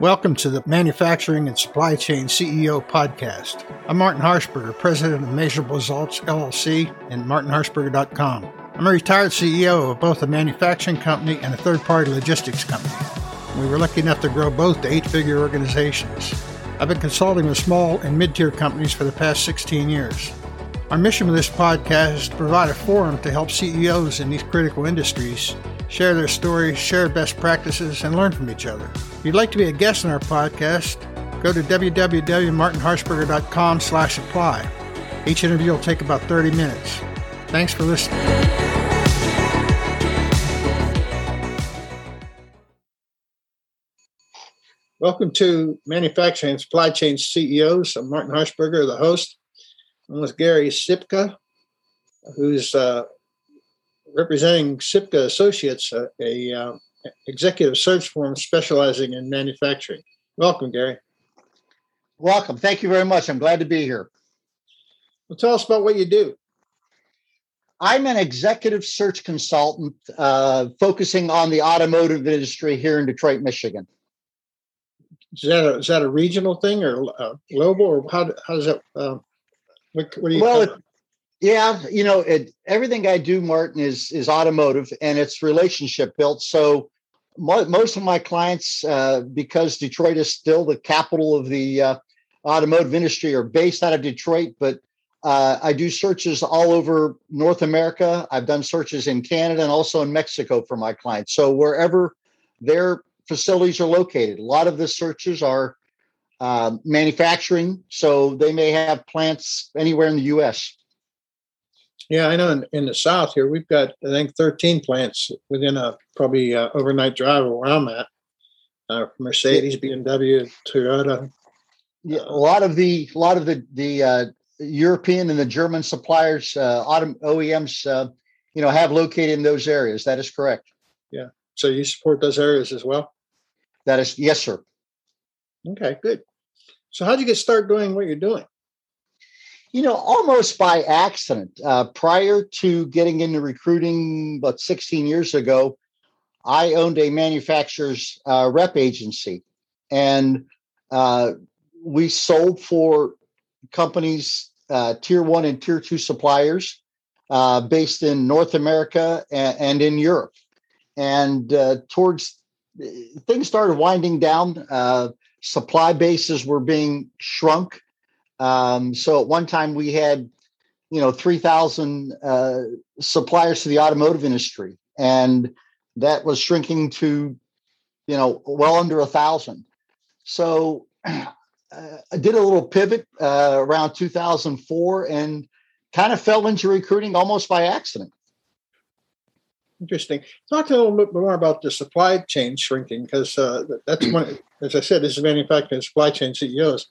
Welcome to the Manufacturing and Supply Chain CEO podcast. I'm Martin Harshberger, president of Measurable Results LLC and martinharshberger.com. I'm a retired CEO of both a manufacturing company and a third party logistics company. We were lucky enough to grow both to eight figure organizations. I've been consulting with small and mid tier companies for the past 16 years. Our mission with this podcast is to provide a forum to help CEOs in these critical industries share their stories, share best practices, and learn from each other. If you'd like to be a guest on our podcast, go to www.martinharshberger.com slash apply. Each interview will take about 30 minutes. Thanks for listening. Welcome to Manufacturing and Supply Chain CEOs. I'm Martin Harshberger, the host. I'm with Gary Sipka, who's uh, representing Sipka Associates, a, a uh, executive search firm specializing in manufacturing. Welcome, Gary. Welcome. Thank you very much. I'm glad to be here. Well, tell us about what you do. I'm an executive search consultant uh, focusing on the automotive industry here in Detroit, Michigan. Is that a, is that a regional thing or uh, global, or how, how does that? Uh, what, what do you? Well, it, yeah, you know, it, everything I do, Martin, is is automotive and it's relationship built. So mo- most of my clients, uh, because Detroit is still the capital of the uh, automotive industry, are based out of Detroit. But uh, I do searches all over North America. I've done searches in Canada and also in Mexico for my clients. So wherever their facilities are located, a lot of the searches are uh, manufacturing. So they may have plants anywhere in the U.S. Yeah, I know. In, in, the South here, we've got I think 13 plants within a probably uh, overnight drive of where I'm at. Uh, Mercedes, BMW, Toyota. Yeah, a lot of the a lot of the the uh, European and the German suppliers, uh, autom- OEMs, uh, you know, have located in those areas. That is correct. Yeah. So you support those areas as well. That is yes, sir. Okay, good. So how'd you get started doing what you're doing? you know, almost by accident. Uh, prior to getting into recruiting about 16 years ago, I owned a manufacturer's uh, rep agency, and uh, we sold for companies, uh, tier one and tier two suppliers uh, based in North America and, and in Europe. And uh, towards things started winding down, supply bases were being shrunk um, so at one time we had, you know, 3,000 uh, suppliers to the automotive industry, and that was shrinking to, you know, well under a thousand. So uh, I did a little pivot uh, around 2004 and kind of fell into recruiting almost by accident. Interesting. Talk a little bit more about the supply chain shrinking because uh, that's one. As I said, this is manufacturing supply chain CEOs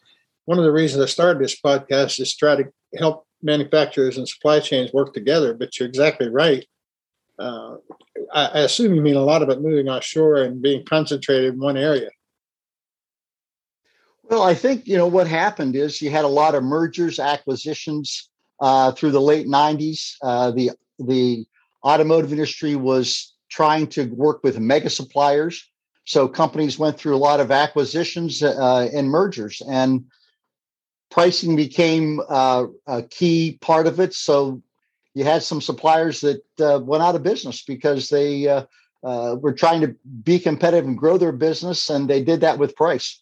one of the reasons I started this podcast is to try to help manufacturers and supply chains work together. But you're exactly right. Uh, I, I, assume you mean a lot of it moving offshore and being concentrated in one area. Well, I think you know what happened is you had a lot of mergers, acquisitions uh, through the late '90s. Uh, the the automotive industry was trying to work with mega suppliers, so companies went through a lot of acquisitions uh, and mergers, and pricing became uh, a key part of it. So you had some suppliers that uh, went out of business because they uh, uh, were trying to be competitive and grow their business, and they did that with price.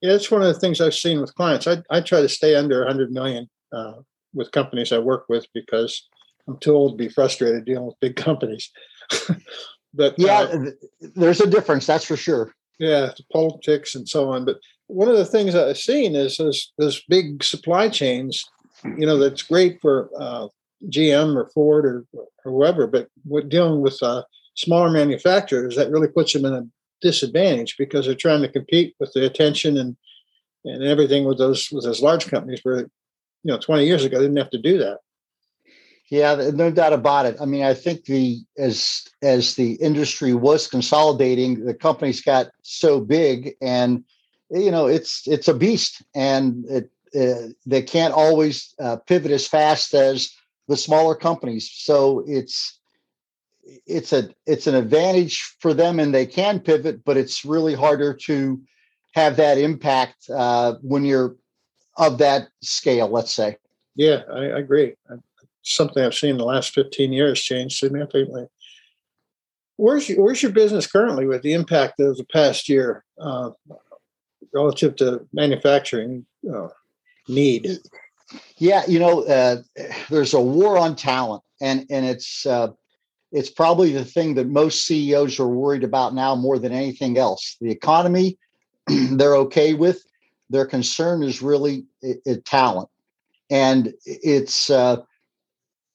Yeah, that's one of the things I've seen with clients. I, I try to stay under 100 million uh, with companies I work with because I'm too old to be frustrated dealing with big companies. but yeah, uh, there's a difference, that's for sure. Yeah, politics and so on. But one of the things I've seen is those, those big supply chains, you know, that's great for uh, GM or Ford or, or whoever, but with dealing with uh, smaller manufacturers, that really puts them in a disadvantage because they're trying to compete with the attention and and everything with those with those large companies where you know 20 years ago they didn't have to do that yeah no doubt about it i mean i think the as as the industry was consolidating the companies got so big and you know it's it's a beast and it uh, they can't always uh, pivot as fast as the smaller companies. So it's it's a it's an advantage for them and they can pivot, but it's really harder to have that impact uh, when you're of that scale, let's say. Yeah, I, I agree. Something I've seen in the last 15 years change significantly. Where's your, where's your business currently with the impact of the past year uh, relative to manufacturing uh, need? Yeah, you know, uh, there's a war on talent, and and it's uh, it's probably the thing that most CEOs are worried about now more than anything else. The economy, they're okay with. Their concern is really it, it, talent, and it's uh,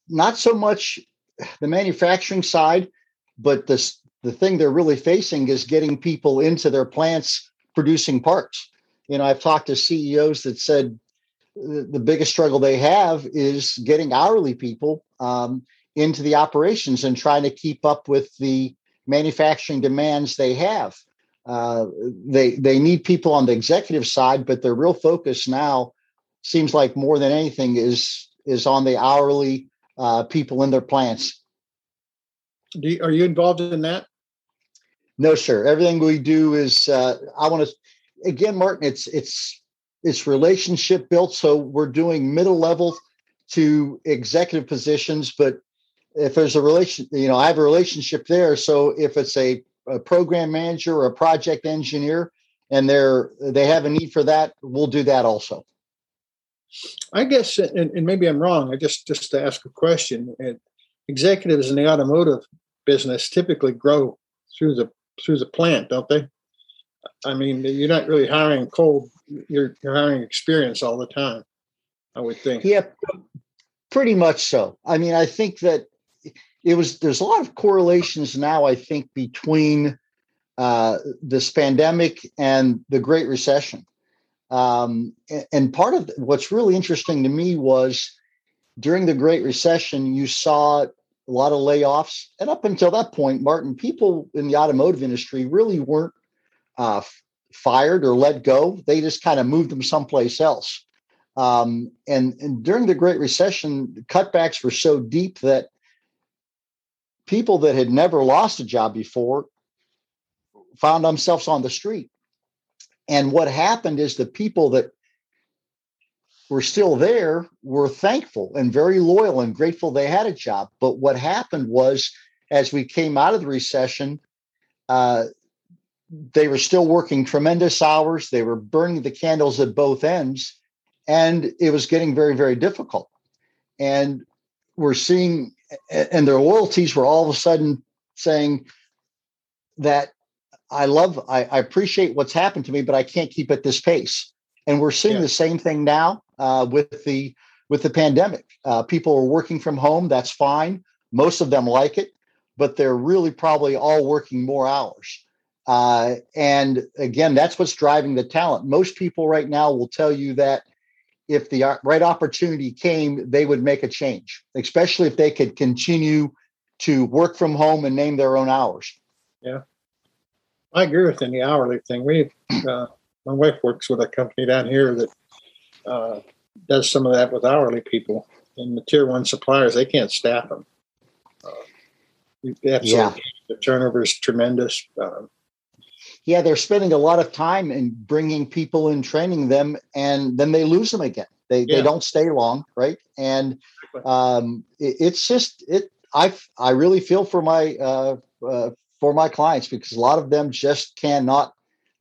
not so much the manufacturing side, but the the thing they're really facing is getting people into their plants producing parts. You know, I've talked to CEOs that said the, biggest struggle they have is getting hourly people um, into the operations and trying to keep up with the manufacturing demands they have. Uh, they they need people on the executive side, but their real focus now seems like more than anything is is on the hourly uh, people in their plants. You, are you involved in that? No, sir. Everything we do is uh, I want to again, Martin. It's it's it's relationship built. So we're doing middle level to executive positions, but if there's a relation, you know, I have a relationship there. So if it's a, a program manager or a project engineer, and they're they have a need for that, we'll do that also. I guess, and, and maybe I'm wrong. I just just to ask a question. Executives in the automotive business typically grow through the through the plant, don't they? I mean, you're not really hiring cold. You're, you're hiring experience all the time. I would think. Yeah, pretty much so. I mean, I think that it was. There's a lot of correlations now. I think between uh, this pandemic and the Great Recession. Um, and part of what's really interesting to me was during the Great Recession, you saw a lot of layoffs. And up until that point, Martin, people in the automotive industry really weren't uh, fired or let go. They just kind of moved them someplace else. Um, and, and during the Great Recession, cutbacks were so deep that people that had never lost a job before found themselves on the street. And what happened is the people that were still there were thankful and very loyal and grateful they had a job. But what happened was, as we came out of the recession, uh, they were still working tremendous hours. They were burning the candles at both ends, and it was getting very, very difficult. And we're seeing, and their loyalties were all of a sudden saying that I love, I, I appreciate what's happened to me, but I can't keep at this pace. And we're seeing yeah. the same thing now uh, with the with the pandemic. Uh, people are working from home. That's fine. Most of them like it, but they're really probably all working more hours. Uh, and again, that's what's driving the talent. Most people right now will tell you that if the uh, right opportunity came, they would make a change, especially if they could continue to work from home and name their own hours. Yeah, I agree with the hourly thing. We, uh, my wife works with a company down here that uh, does some of that with hourly people, and the tier one suppliers they can't staff them. Uh, yeah. the turnover is tremendous. Um, yeah, they're spending a lot of time in bringing people in, training them, and then they lose them again. They yeah. they don't stay long, right? And um, it, it's just it. I I really feel for my uh, uh, for my clients because a lot of them just cannot.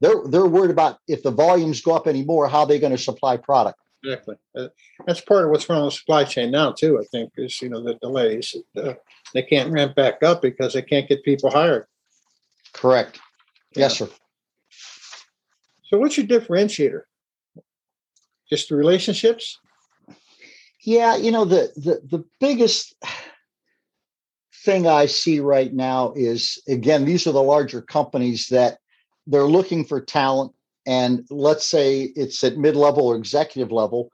They're they're worried about if the volumes go up anymore, how they're going to supply product. Exactly. Uh, that's part of what's wrong with the supply chain now too. I think is you know the delays. Uh, they can't ramp back up because they can't get people hired. Correct. Yes, sir. So, what's your differentiator? Just the relationships? Yeah, you know the the the biggest thing I see right now is again these are the larger companies that they're looking for talent, and let's say it's at mid level or executive level,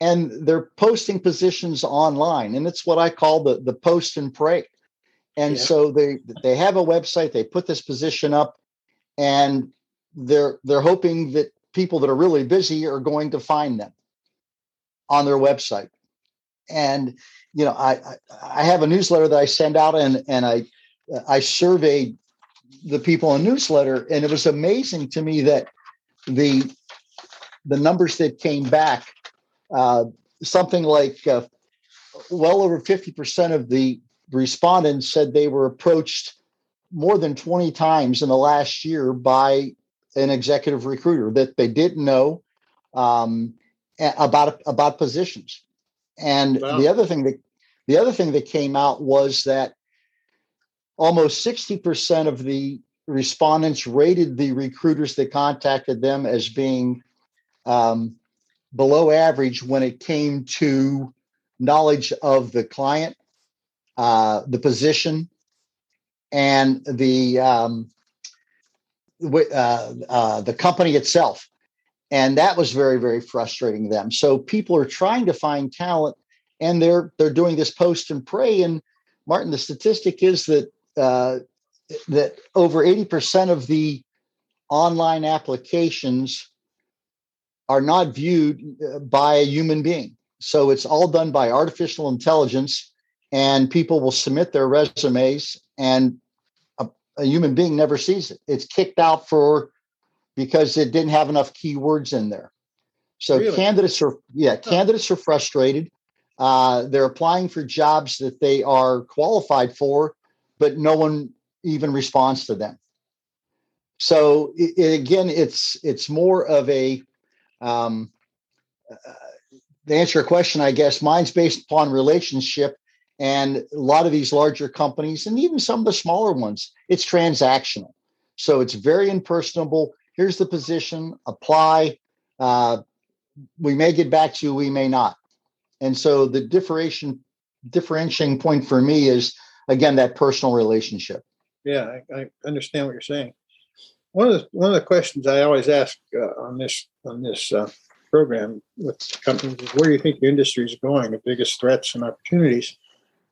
and they're posting positions online, and it's what I call the the post and pray. And yeah. so they they have a website, they put this position up, and they're they're hoping that people that are really busy are going to find them on their website and you know, I, I have a newsletter that I send out and, and I, I surveyed the people in newsletter and it was amazing to me that the, the numbers that came back, uh, something like uh, well over 50% of the respondents said they were approached more than 20 times in the last year by an executive recruiter that they didn't know um, about about positions. And wow. the other thing that the other thing that came out was that almost 60% of the respondents rated the recruiters that contacted them as being um, below average when it came to knowledge of the client, uh, the position, and the um, uh, uh, the company itself. And that was very, very frustrating them. So people are trying to find talent and they're they're doing this post and pray. And Martin, the statistic is that uh, that over 80% of the online applications are not viewed uh, by a human being. So it's all done by artificial intelligence, and people will submit their resumes, and a, a human being never sees it. It's kicked out for because it didn't have enough keywords in there. So really? candidates are yeah, candidates are frustrated. Uh, they're applying for jobs that they are qualified for, but no one even responds to them. So it, it, again, it's it's more of a um, uh, to answer your question, I guess mine's based upon relationship, and a lot of these larger companies, and even some of the smaller ones, it's transactional. So it's very impersonable here's the position, apply. Uh, we may get back to you, we may not. And so the differentiation differentiating point for me is again that personal relationship. Yeah, I, I understand what you're saying. One of the one of the questions I always ask uh, on this on this uh, program with companies is where do you think the industry is going, the biggest threats and opportunities,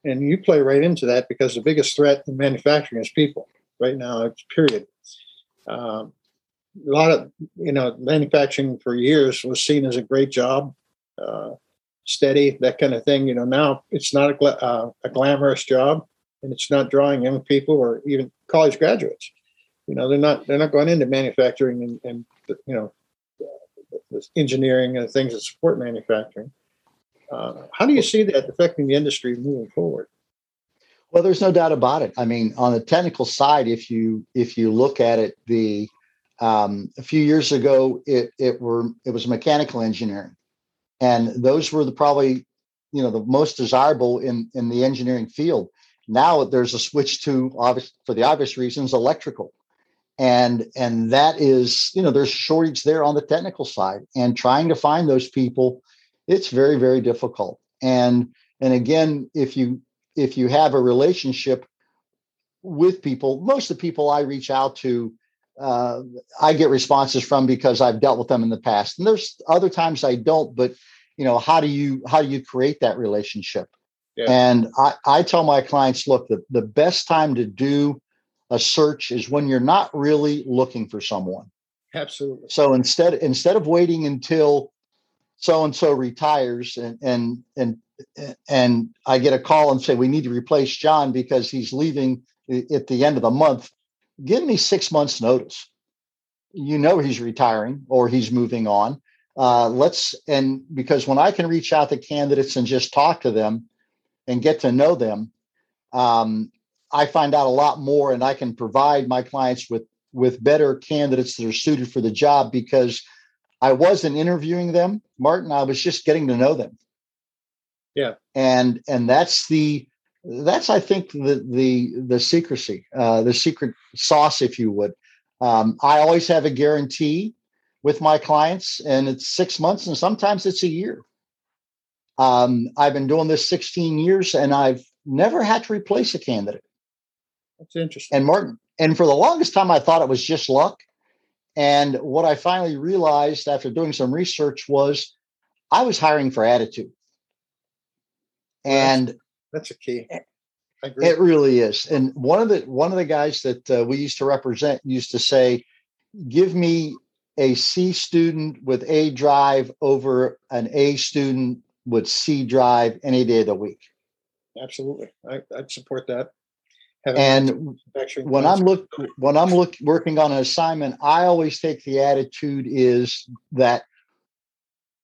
and you play right into that because the biggest threat in manufacturing is people right now. It's period. Um, a lot of you know manufacturing for years was seen as a great job uh, steady that kind of thing you know now it's not a, gla- uh, a glamorous job and it's not drawing young people or even college graduates. You know they're not they're not going into manufacturing and, and you know engineering and things that support manufacturing. Uh, how do you see that affecting the industry moving forward? Well there's no doubt about it. I mean on the technical side if you if you look at it the um, a few years ago, it it were it was mechanical engineering, and those were the probably you know the most desirable in in the engineering field. Now there's a switch to obvious for the obvious reasons electrical, and and that is you know there's shortage there on the technical side, and trying to find those people, it's very very difficult. And and again, if you if you have a relationship with people, most of the people I reach out to uh, I get responses from because I've dealt with them in the past. And there's other times I don't, but you know, how do you how do you create that relationship? Yeah. And I, I tell my clients, look, the, the best time to do a search is when you're not really looking for someone. Absolutely. So instead instead of waiting until so and so retires and and and and I get a call and say we need to replace John because he's leaving at the end of the month give me six months notice. You know he's retiring or he's moving on. Uh, let's and because when i can reach out to candidates and just talk to them and get to know them um, i find out a lot more and i can provide my clients with with better candidates that are suited for the job because i wasn't interviewing them. Martin i was just getting to know them. Yeah. And and that's the that's I think the the the secrecy, uh, the secret sauce, if you would. Um, I always have a guarantee with my clients, and it's six months, and sometimes it's a year. Um, I've been doing this 16 years, and I've never had to replace a candidate. That's interesting. And Martin, and for the longest time, I thought it was just luck. And what I finally realized after doing some research was I was hiring for attitude. And that's a key. It really is. And one of the one of the guys that uh, we used to represent used to say, "Give me a C student with A drive over an A student with C drive any day of the week." absolutely. I, would support that. and when I'm look when I'm look working on an assignment, I always take the attitude is that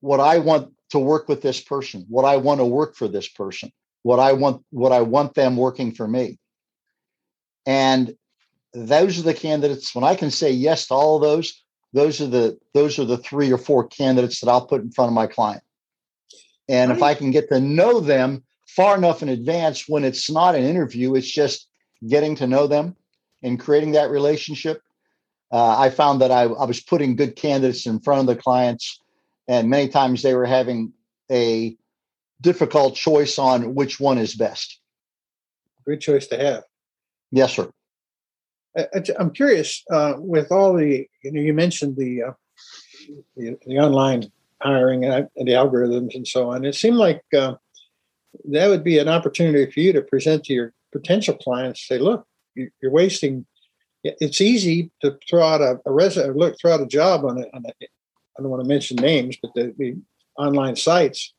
what I want to work with this person, what I want to work for this person, what I want what I want them working for me. And those are the candidates when I can say yes to all of those, those are the those are the three or four candidates that I'll put in front of my client. And if I can get to know them far enough in advance when it's not an interview, it's just getting to know them and creating that relationship. Uh, I found that I, I was putting good candidates in front of the clients, and many times they were having a difficult choice on which one is best. Good choice to have. Yes, sir. I, am curious uh, with all the you know you mentioned the uh, the, the, online hiring and, and, the algorithms and so on. It seemed like uh, that would be an opportunity for you to present to your potential clients. Say, look, you're wasting. It's easy to throw out a, a resume, look, throw out a job on it. I don't want to mention names, but the, the online sites.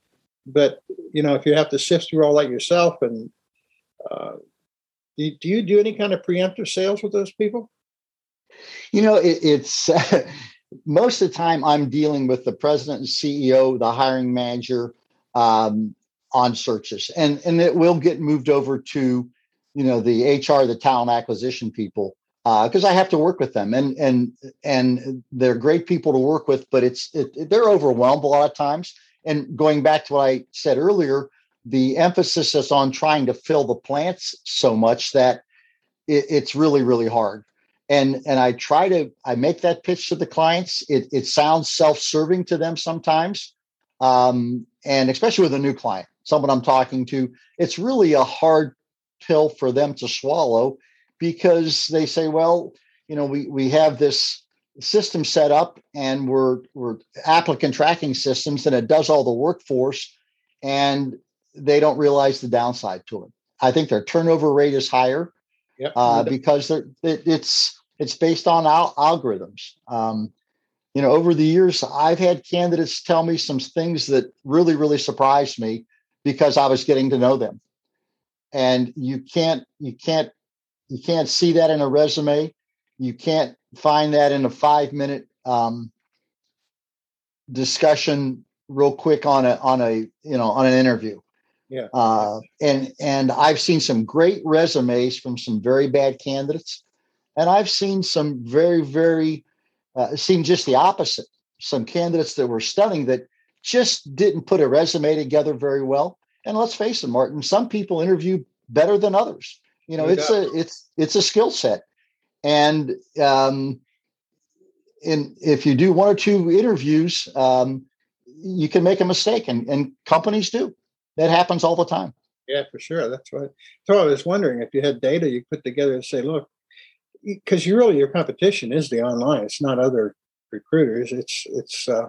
But you know, if you have to sift through all that yourself and uh, do, do you do any kind of preemptive sales with those people? You know, it, it's most of the time I'm dealing with the president and CEO, the hiring manager um, on searches, and and it will get moved over to you know the HR, the talent acquisition people, because uh, I have to work with them, and and and they're great people to work with, but it's it, they're overwhelmed a lot of times. And going back to what I said earlier, the emphasis is on trying to fill the plants so much that it, it's really really hard. And and i try to i make that pitch to the clients. It, it sounds self-serving to them sometimes um, and especially with a new client someone i'm talking to it's really a hard pill for them to swallow because they say well you know we we have this system set up and we're we're applicant tracking systems and it does all the workforce and they don't realize the downside to it. I think their turnover rate is higher yep. uh, because it, it's it's based on al- algorithms. Um, you know, over the years, I've had candidates tell me some things that really, really surprised me because I was getting to know them. And you can't, you can't, you can't see that in a resume. You can't find that in a five minute um, discussion real quick on a on a you know on an interview. Yeah. Uh, and and I've seen some great resumes from some very bad candidates, and I've seen some very very uh, seem just the opposite. Some candidates that were stunning that just didn't put a resume together very well. And let's face it, Martin, some people interview better than others. You know, no it's doubt. a it's it's a skill set, and um, in if you do one or two interviews, um, you can make a mistake, and and companies do that happens all the time. Yeah, for sure. That's right. So I was wondering if you had data you put together and say, look, because you really your competition is the online. It's not other recruiters. It's it's uh,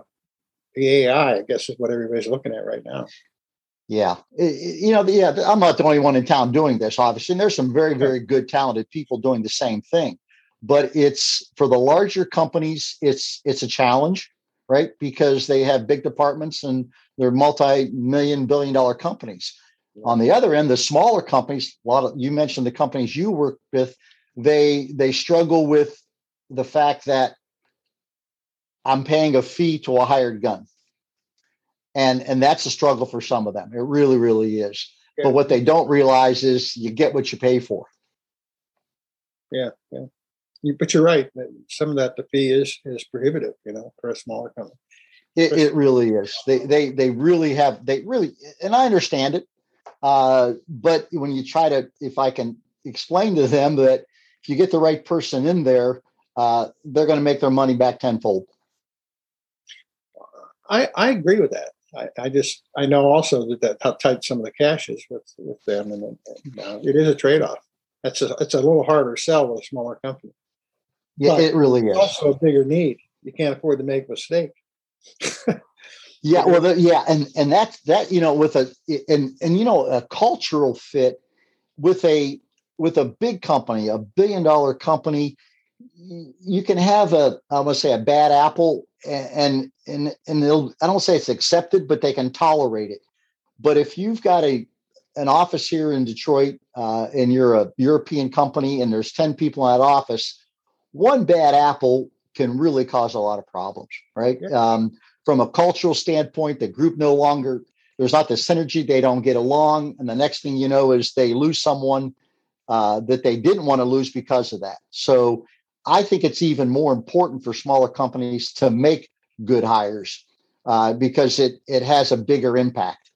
the AI. I guess is what everybody's looking at right now. Yeah, you know, yeah. I'm not the only one in town doing this, obviously. And there's some very, very good, talented people doing the same thing. But it's for the larger companies, it's it's a challenge, right? Because they have big departments and they're multi-million billion dollar companies on the other end the smaller companies a lot of you mentioned the companies you work with they they struggle with the fact that i'm paying a fee to a hired gun. And and that's a struggle for some of them. It really really is. Yeah. but what they don't realize is you get what you pay for. Yeah yeah but you're right some of that the fee is is prohibitive you know for a smaller company it, it really is. They they they really have they really and I understand it. Uh, but when you try to, if I can explain to them that if you get the right person in there, uh, they're going to make their money back tenfold. I, I agree with that. I, I just I know also that, that how tight some of the cash is with with them, and, and uh, it is a trade off. That's a it's a little harder sell with a smaller company. Yeah, but it really is. Also, a bigger need. You can't afford to make a mistake yeah, well, the, yeah, and and that's that. You know, with a and and you know a cultural fit with a with a big company, a billion dollar company, you can have a I want to say a bad apple, and and and they'll I don't say it's accepted, but they can tolerate it. But if you've got a an office here in Detroit, uh, and you're a European company, and there's ten people in that office, one bad apple can really cause a lot of problems, right? Yeah. Um, from a cultural standpoint, the group no longer there's not the synergy. They don't get along, and the next thing you know is they lose someone uh, that they didn't want to lose because of that. So I think it's even more important for smaller companies to make good hires uh, because it it has a bigger impact.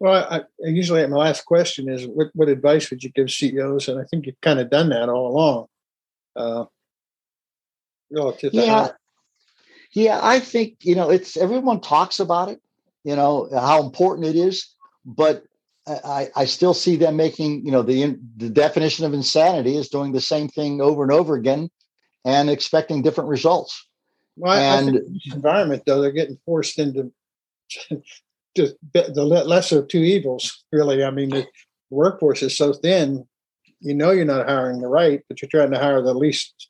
Well, I, usually my last question is what, what advice would you give CEOs? And I think you've kind of done that all along. Uh, relative yeah. Yeah, I think, you know, it's everyone talks about it, you know, how important it is, but I, I still see them making, you know, the the definition of insanity is doing the same thing over and over again and expecting different results. Well, and environment though, they're getting forced into the, the lesser of two evils. Really, I mean, the workforce is so thin. You know, you're not hiring the right, but you're trying to hire the least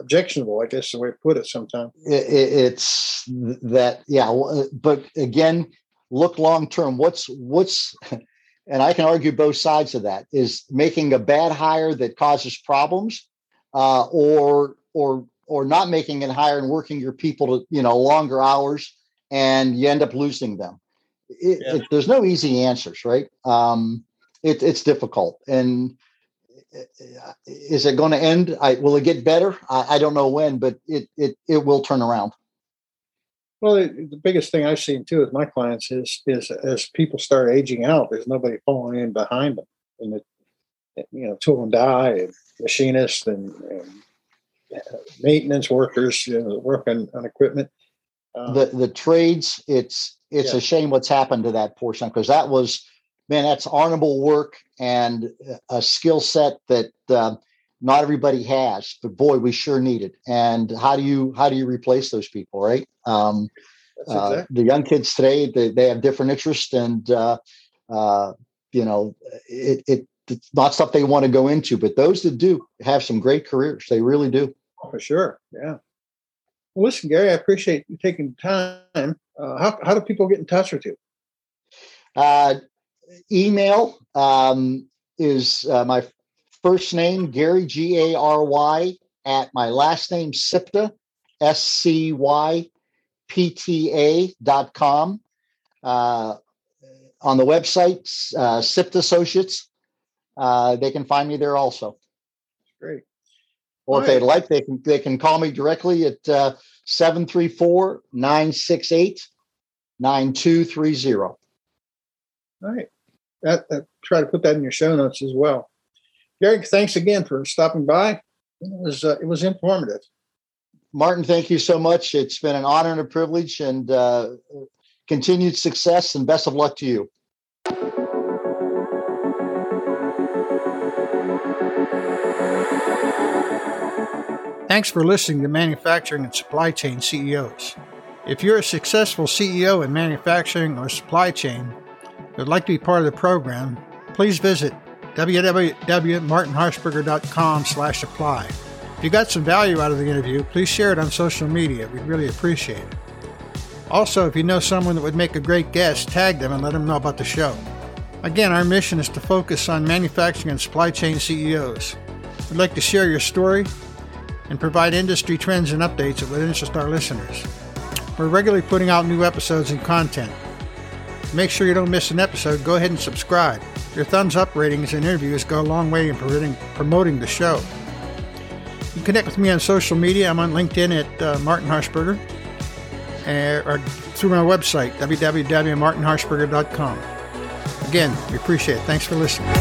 objectionable. I guess the way to put it. Sometimes it, it's that, yeah. But again, look long term. What's what's and I can argue both sides of that is making a bad hire that causes problems, uh, or or or not making a hire and working your people to you know longer hours and you end up losing them. It, yeah. it, there's no easy answers, right? Um, it, it's difficult, and is it going to end? I, will it get better? I, I, don't know when, but it it it will turn around. Well, the, the biggest thing I've seen too with my clients is is as people start aging out, there's nobody falling in behind them, and it, you know, two of them die, and machinists and, and uh, maintenance workers, you know, work on, on equipment. Um, the the trades, it's it's yeah. a shame what's happened to that portion because that was man, that's honorable work and a skill set that uh, not everybody has. But boy, we sure need it. And how do you how do you replace those people, right? Um, uh, the young kids today, they, they have different interests, and uh, uh, you know, it, it it's not stuff they want to go into. But those that do have some great careers. They really do. For sure, yeah. Well, listen, Gary, I appreciate you taking time. Uh, how how do people get in touch with you? Uh, email um, is uh, my first name, Gary, G A R Y, at my last name, SCYPTA, S C Y P T A dot com. Uh, on the website, uh, Associates, uh, they can find me there also. Great. Or All if right. they'd like, they can they can call me directly at uh, 734 968 9230. All right that, that, try to put that in your show notes as well. Gary, thanks again for stopping by. It was uh, it was informative. Martin, thank you so much. It's been an honor and a privilege, and uh, continued success and best of luck to you. Thanks for listening to Manufacturing and Supply Chain CEOs. If you're a successful CEO in manufacturing or supply chain, would like to be part of the program, please visit www.martinharshberger.com slash apply. If you got some value out of the interview, please share it on social media. We'd really appreciate it. Also, if you know someone that would make a great guest, tag them and let them know about the show. Again, our mission is to focus on manufacturing and supply chain CEOs. We'd like to share your story and provide industry trends and updates that would interest our listeners. We're regularly putting out new episodes and content. Make sure you don't miss an episode. Go ahead and subscribe. Your thumbs up ratings and interviews go a long way in promoting the show. You can connect with me on social media. I'm on LinkedIn at uh, Martin Harshberger uh, or through my website, www.martinharshberger.com. Again, we appreciate it. Thanks for listening.